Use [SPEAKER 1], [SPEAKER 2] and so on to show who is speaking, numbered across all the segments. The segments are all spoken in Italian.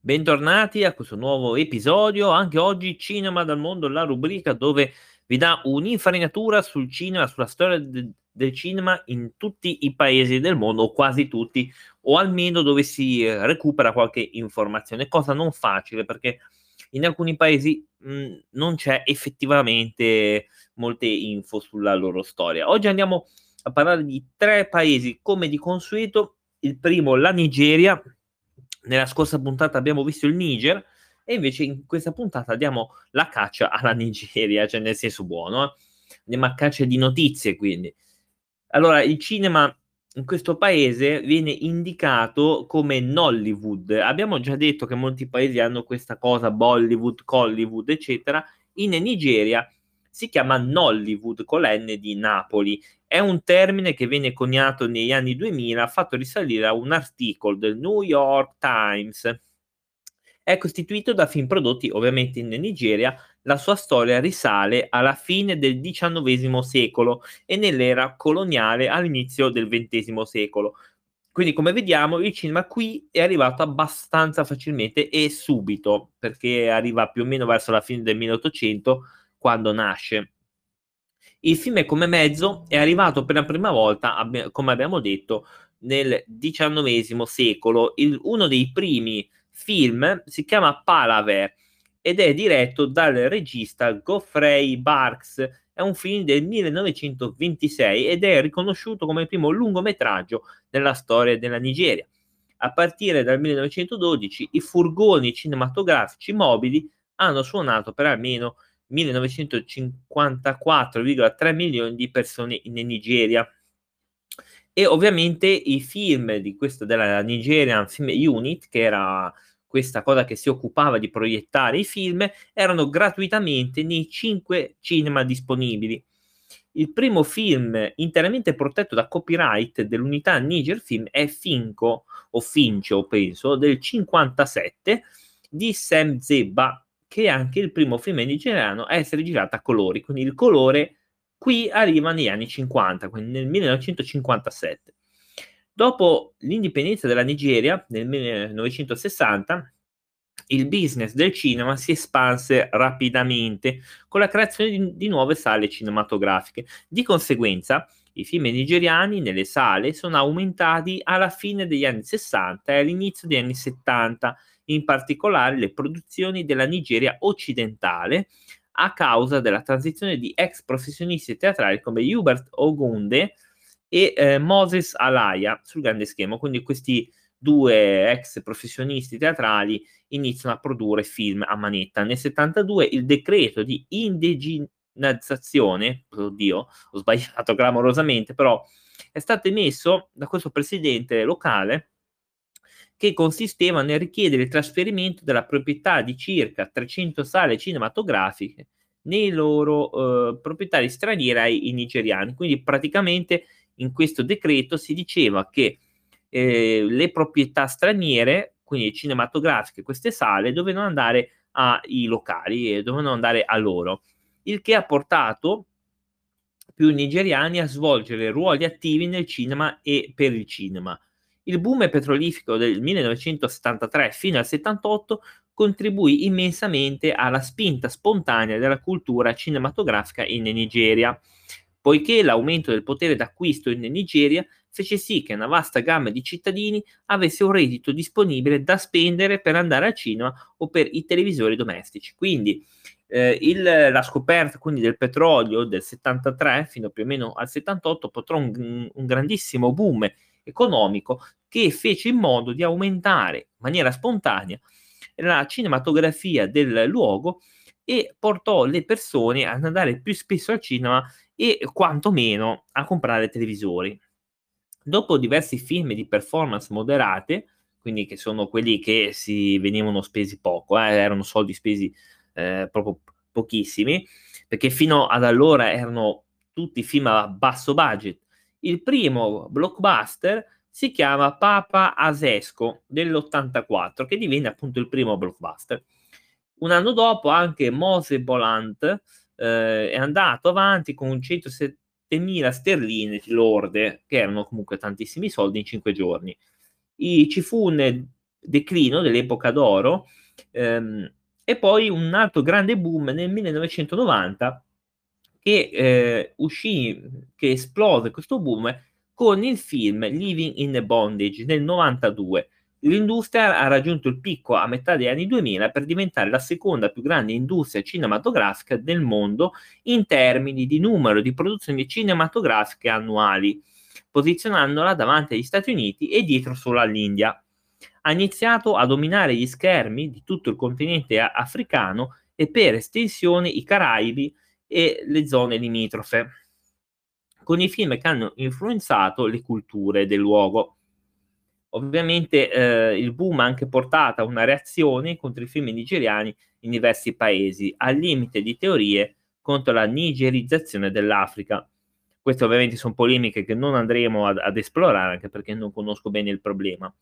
[SPEAKER 1] Bentornati a questo nuovo episodio, anche oggi Cinema dal mondo, la rubrica dove vi dà un'infarinatura sul cinema, sulla storia de- del cinema in tutti i paesi del mondo, o quasi tutti, o almeno dove si eh, recupera qualche informazione, cosa non facile perché in alcuni paesi mh, non c'è effettivamente molte info sulla loro storia. Oggi andiamo a parlare di tre paesi come di consueto, il primo la Nigeria, nella scorsa puntata abbiamo visto il Niger e invece in questa puntata diamo la caccia alla Nigeria, cioè nel senso buono, eh? andiamo a caccia di notizie quindi. Allora, il cinema in questo paese viene indicato come Nollywood. Abbiamo già detto che molti paesi hanno questa cosa, Bollywood, Collywood, eccetera. In Nigeria si chiama Nollywood con la N di Napoli. È un termine che viene coniato negli anni 2000, fatto risalire a un articolo del New York Times. È costituito da film prodotti ovviamente in Nigeria. La sua storia risale alla fine del XIX secolo e nell'era coloniale all'inizio del XX secolo. Quindi, come vediamo, il cinema qui è arrivato abbastanza facilmente e subito, perché arriva più o meno verso la fine del 1800 quando nasce. Il film come mezzo è arrivato per la prima volta, come abbiamo detto, nel XIX secolo. Il, uno dei primi film si chiama Palaver ed è diretto dal regista Geoffrey Barks. È un film del 1926 ed è riconosciuto come il primo lungometraggio nella storia della Nigeria. A partire dal 1912 i furgoni cinematografici mobili hanno suonato per almeno 1954,3 milioni di persone in Nigeria. E ovviamente i film di questo della Nigerian Film Unit, che era questa cosa che si occupava di proiettare i film, erano gratuitamente nei cinque cinema disponibili. Il primo film interamente protetto da copyright dell'unità Niger Film è Finco, o Fincio penso, del 57 di Sam Zebba, che è anche il primo film nigeriano a essere girato a colori, quindi il colore qui arriva negli anni 50, quindi nel 1957. Dopo l'indipendenza della Nigeria nel 1960, il business del cinema si espanse rapidamente con la creazione di, di, nuove sale cinematografiche. Di conseguenza, i film nigeriani nelle sale sono aumentati alla fine degli anni 60 e all'inizio degli anni 70 in particolare le produzioni della Nigeria occidentale, a causa della transizione di ex professionisti teatrali come Hubert Ogunde e eh, Moses Alaya sul grande schermo. Quindi questi due ex professionisti teatrali iniziano a produrre film a manetta. Nel 72 il decreto di indigenizzazione, oddio, ho sbagliato clamorosamente, però è stato emesso da questo presidente locale che consisteva nel richiedere il trasferimento della proprietà di circa 300 sale cinematografiche nei loro eh, proprietari stranieri ai nigeriani. Quindi praticamente in questo decreto si diceva che eh, le proprietà straniere, quindi cinematografiche, queste sale, dovevano andare ai locali e dovevano andare a loro, il che ha portato più nigeriani a svolgere ruoli attivi nel cinema e per il cinema. Il boom petrolifero del 1973 fino al 78 contribuì immensamente alla spinta spontanea della cultura cinematografica in Nigeria, poiché l'aumento del potere d'acquisto in Nigeria fece sì che una vasta gamma di cittadini avesse un reddito disponibile da spendere per andare al cinema o per i televisori domestici. Quindi eh, il, la scoperta quindi, del petrolio del 73 fino più o meno al 78 potrà un, un grandissimo boom economico che fece in modo di aumentare in maniera spontanea la cinematografia del luogo e portò le persone ad andare più spesso al cinema e quantomeno a comprare televisori. Dopo diversi film di performance moderate, quindi che sono quelli che si venivano spesi poco, eh, erano soldi spesi eh, proprio pochissimi, perché fino ad allora erano tutti film a basso budget. Il primo blockbuster si chiama Papa Asesco dell'84, che divenne appunto il primo blockbuster. Un anno dopo anche Mose Bolant eh, è andato avanti con 107.000 sterline lorde, che erano comunque tantissimi soldi in cinque giorni. I, ci fu nel declino dell'epoca d'oro ehm, e poi un altro grande boom nel 1990 che eh, uscì, che esplose questo boom con il film Living in the Bondage nel 92. L'industria ha raggiunto il picco a metà degli anni 2000 per diventare la seconda più grande industria cinematografica del mondo in termini di numero di produzioni cinematografiche annuali, posizionandola davanti agli Stati Uniti e dietro solo all'India. Ha iniziato a dominare gli schermi di tutto il continente africano e per estensione i Caraibi e le zone limitrofe con i film che hanno influenzato le culture del luogo. Ovviamente eh, il boom ha anche portato a una reazione contro i film nigeriani in diversi paesi, al limite di teorie contro la nigerizzazione dell'Africa. Queste ovviamente sono polemiche che non andremo ad, ad esplorare anche perché non conosco bene il problema.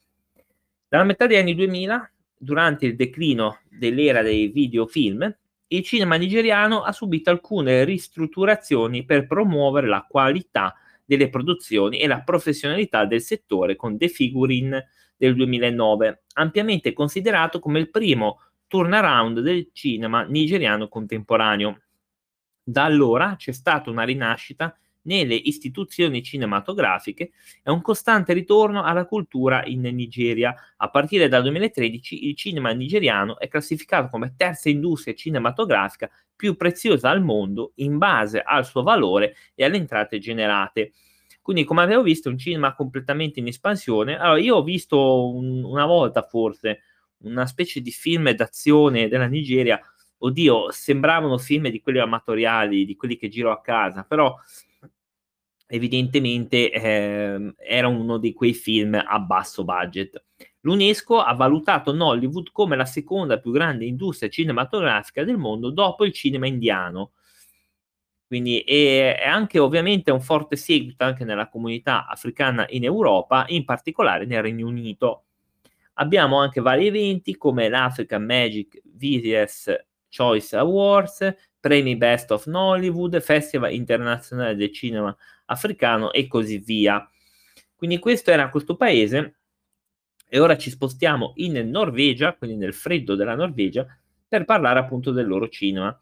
[SPEAKER 1] Dalla metà degli anni 2000, durante il declino dell'era dei videofilm, il cinema nigeriano ha subito alcune ristrutturazioni per promuovere la qualità delle produzioni e la professionalità del settore con The Figurine del 2009, ampiamente considerato come il primo turnaround del cinema nigeriano contemporaneo. Da allora c'è stata una rinascita nelle istituzioni cinematografiche e un costante ritorno alla cultura in Nigeria. A partire dal 2013 il cinema nigeriano è classificato come terza industria cinematografica più preziosa al mondo in base al suo valore e alle entrate generate. Quindi, come abbiamo visto, è un cinema completamente in espansione. Allora, io ho visto un, una volta forse una specie di film d'azione della Nigeria. Oddio, sembravano film di quelli amatoriali, di quelli che giro a casa, però evidentemente eh, era uno di quei film a basso budget. L'UNESCO ha valutato Nollywood come la seconda più grande industria cinematografica del mondo dopo il cinema indiano. Quindi è, anche ovviamente un forte seguito anche nella comunità africana in Europa, in particolare nel Regno Unito. Abbiamo anche vari eventi come l'African Magic Visitors Choice Awards, premi Best of Nollywood, Festival internazionale del cinema africano e così via. Quindi questo era questo paese e ora ci spostiamo in Norvegia, quindi nel freddo della Norvegia, per parlare appunto del loro cinema.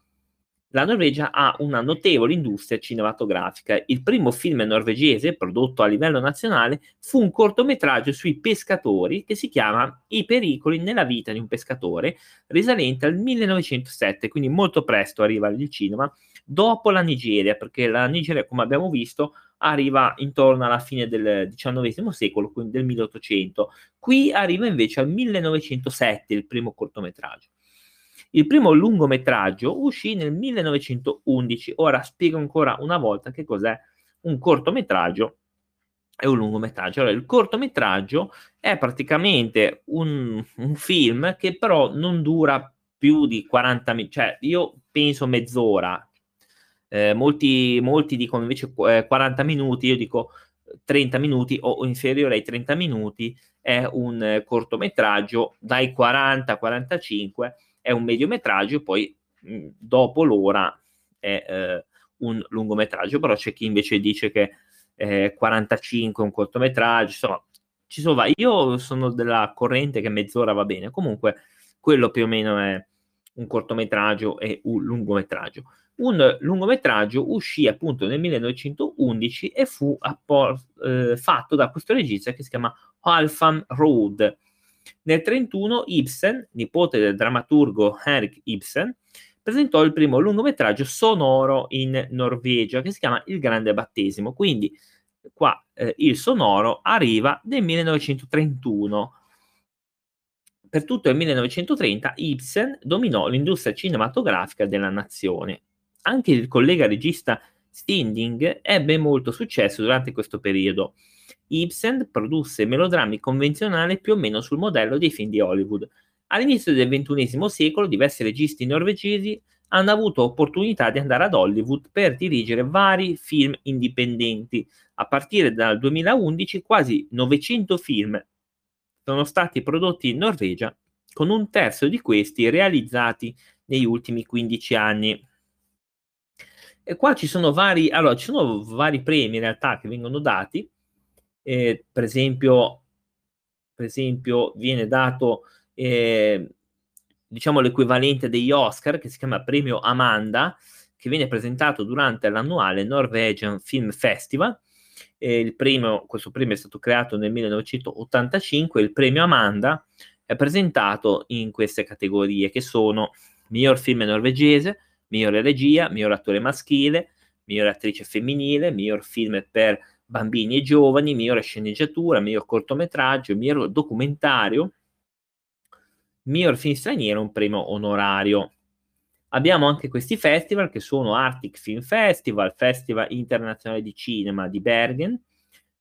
[SPEAKER 1] La Norvegia ha una notevole industria cinematografica. Il primo film norvegese prodotto a livello nazionale fu un cortometraggio sui pescatori che si chiama I pericoli nella vita di un pescatore, risalente al 1907, quindi molto presto arriva al cinema dopo la Nigeria, perché la Nigeria, come abbiamo visto, arriva intorno alla fine del XIX secolo, quindi del 1800. Qui arriva invece al 1907 il primo cortometraggio. Il primo lungometraggio uscì nel 1911. Ora spiego ancora una volta che cos'è un cortometraggio e un lungometraggio. Allora, il cortometraggio è praticamente un, un film che però non dura più di 40 minuti, cioè io penso mezz'ora, eh, molti, molti dicono invece eh, 40 minuti, io dico 30 minuti o inferiore ai 30 minuti è un eh, cortometraggio, dai 40 a 45 è un mediometraggio, poi dopo l'ora è eh, un lungometraggio, però c'è chi invece dice che eh, 45 è un cortometraggio, insomma, ci sono, io sono della corrente che mezz'ora va bene, comunque quello più o meno è un cortometraggio e un lungometraggio un lungometraggio uscì appunto nel 1911 e fu appor- eh, fatto da questo regista che si chiama Halfan Road. Nel 1931 Ibsen, nipote del drammaturgo Henrik Ibsen, presentò il primo lungometraggio sonoro in Norvegia che si chiama Il Grande Battesimo. Quindi qua eh, il sonoro arriva nel 1931. Per tutto il 1930 Ibsen dominò l'industria cinematografica della nazione anche il collega regista Stinding ebbe molto successo durante questo periodo. Ibsen produsse melodrammi convenzionali più o meno sul modello dei film di Hollywood. All'inizio del XXI secolo diversi registi norvegesi hanno avuto opportunità di andare ad Hollywood per dirigere vari film indipendenti. A partire dal 2011 quasi 900 film sono stati prodotti in Norvegia, con un terzo di questi realizzati negli ultimi 15 anni. E qua ci sono vari, allora, ci sono vari premi in realtà che vengono dati, eh, per esempio per esempio, viene dato eh, diciamo l'equivalente degli Oscar, che si chiama Premio Amanda, che viene presentato durante l'annuale Norwegian Film Festival. E il premio, questo premio è stato creato nel 1985, il premio Amanda è presentato in queste categorie che sono miglior film norvegese, migliore regia, miglior attore maschile, miglior attrice femminile, miglior film per bambini e giovani, migliore sceneggiatura, miglior cortometraggio, miglior documentario, miglior film straniero, un premio onorario. Abbiamo anche questi festival che sono Arctic Film Festival, Festival Internazionale di Cinema di Bergen,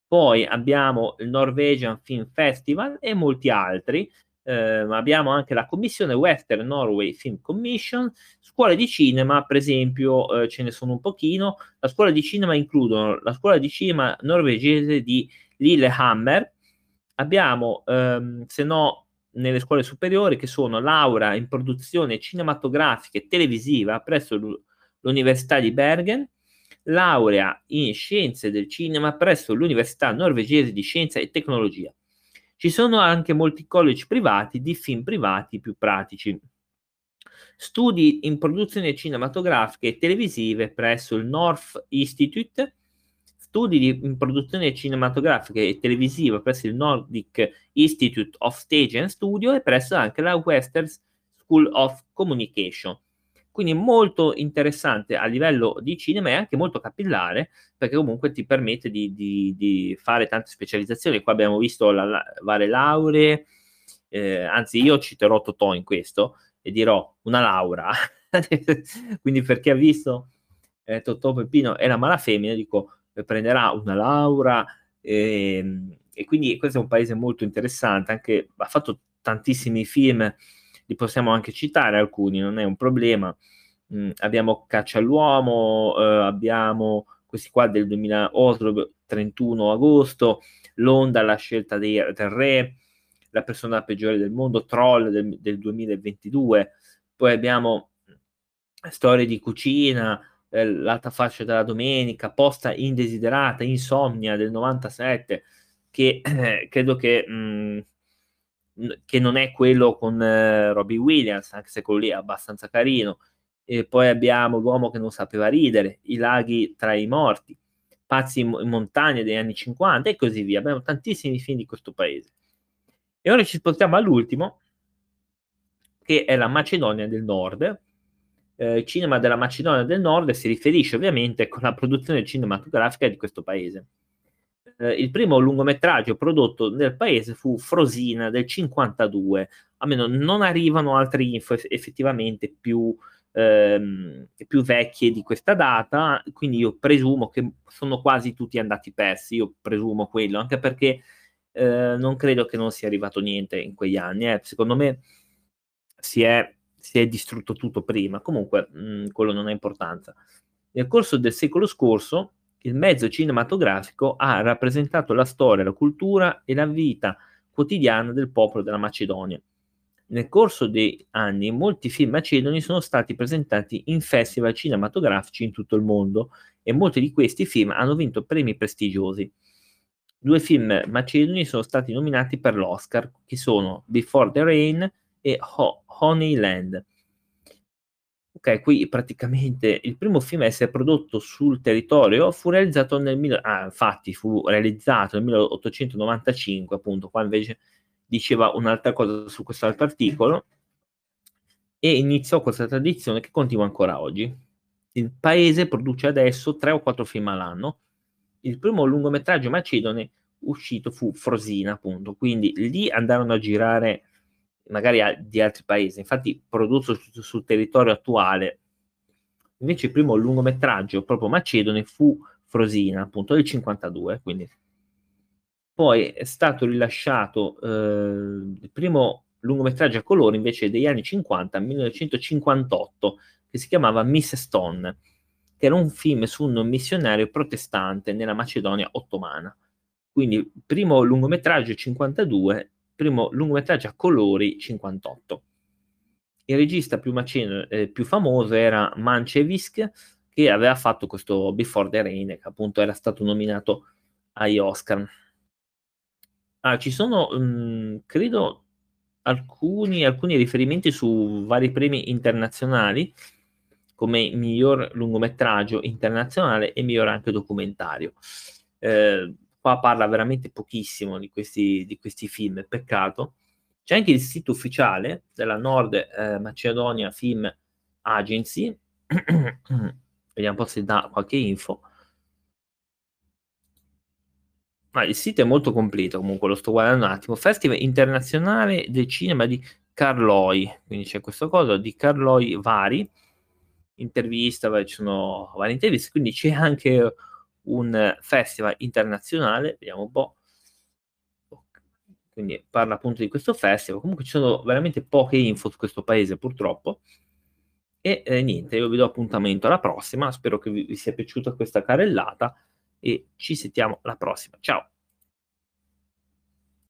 [SPEAKER 1] poi abbiamo il Norwegian Film Festival e molti altri. Eh, abbiamo anche la commissione Western Norway Film Commission, scuole di cinema, per esempio, eh, ce ne sono un pochino. La scuola di cinema includono la scuola di cinema norvegese di Lillehammer. Abbiamo, ehm, se no, nelle scuole superiori che sono laurea in produzione cinematografica e televisiva presso l'Università di Bergen, laurea in scienze del cinema presso l'Università norvegese di scienza e tecnologia. Ci sono anche molti college privati di film privati più pratici. Studi in produzione cinematografica e televisive presso il North Institute, studi di, in produzione cinematografica e televisiva presso il Nordic Institute of Stage and Studio e presso anche la Western School of Communication. Quindi molto interessante a livello di cinema e anche molto capillare perché comunque ti permette di, di, di fare tante specializzazioni. Qua abbiamo visto la, la, varie lauree, eh, anzi io citerò Totò in questo e dirò una laurea. Quindi per chi ha visto eh, Totò Peppino e la mala femmina, dico prenderà una laurea e, ehm, e, quindi questo è un paese molto interessante, anche, ha fatto tantissimi film, li possiamo anche citare alcuni, non è un problema. Mm, abbiamo Caccia all'uomo, eh, abbiamo questi qua del 2000, Oslo 31 agosto, L'onda, la scelta dei, del re, la persona peggiore del mondo, Troll del, del 2022, poi abbiamo storie di cucina, eh, l'alta fascia della domenica, posta indesiderata, insomnia del 97, che eh, credo che, mh, mm, che, non è quello con eh, Robbie Williams, anche se quello lì è abbastanza carino. E poi abbiamo L'uomo che non sapeva ridere, I laghi tra i morti, Pazzi in, montagna degli anni 50 e così via. Abbiamo tantissimi film di questo paese. E ora ci spostiamo all'ultimo, che è la Macedonia del Nord, eh, cinema della Macedonia del Nord si riferisce ovviamente con la produzione cinematografica di questo paese. Eh, il primo lungometraggio prodotto nel paese fu Frosina del 52, almeno non arrivano altre info effettivamente più, ehm, più vecchie di questa data, quindi io presumo che sono quasi tutti andati persi, io presumo quello, anche perché eh, non credo che non sia arrivato niente in quegli anni, eh. secondo me si è si è distrutto tutto prima. Comunque, mh, mm, quello non ha importanza. Nel corso del secolo scorso, il mezzo cinematografico ha rappresentato la storia, la cultura e la vita quotidiana del popolo della Macedonia. Nel corso dei anni, molti film macedoni sono stati presentati in festival cinematografici in tutto il mondo e molti di questi film hanno vinto premi prestigiosi. Due film macedoni sono stati nominati per l'Oscar, che sono Before the Rain e Ho- Honeyland. Ok, qui praticamente il primo film a essere prodotto sul territorio fu realizzato nel ah, infatti fu realizzato nel 1895, appunto, qua invece diceva un'altra cosa su quest'altro articolo e iniziò questa tradizione che continua ancora oggi. Il paese produce adesso tre o quattro film all'anno. Il primo lungometraggio macedone uscito fu Frosina, appunto, quindi lì andarono a girare magari di altri paesi, infatti prodotto sul, sul territorio attuale. Invece il primo lungometraggio proprio macedone fu Frosina, appunto del 52, quindi poi è stato rilasciato eh, il primo lungometraggio a colore invece degli anni 50, 1958, che si chiamava Miss Stone, che era un film su un missionario protestante nella Macedonia ottomana. Quindi primo lungometraggio 52 primo lungometraggio a colori 58. Il regista più, maceno, eh, più famoso era Mancevisk, che aveva fatto questo Before the Rain, che appunto era stato nominato agli Oscar. Ah, ci sono, mhmm, credo alcuni alcuni riferimenti su vari premi internazionali, come miglior lungometraggio internazionale e miglior anche documentario. Ehm, qua parla veramente pochissimo di questi di questi film, peccato. C'è anche il sito ufficiale della Nord, ehm, Macedonia Film Agency, vediamo un po' se dà qualche info. Ma il sito è molto completo comunque, lo sto guardando un attimo. Festival internazionale del cinema di Karlovy, quindi c'è questo coso di Karlovy vari, intervista, ci sono varie interviste, quindi c'è anche un festival internazionale, vediamo un po'. Quindi parla appunto di questo festival. Comunque ci sono veramente poche info su questo paese purtroppo. E eh, niente, io vi do appuntamento alla prossima. Spero che vi, vi sia piaciuta questa carrellata e ci sentiamo alla prossima. Ciao!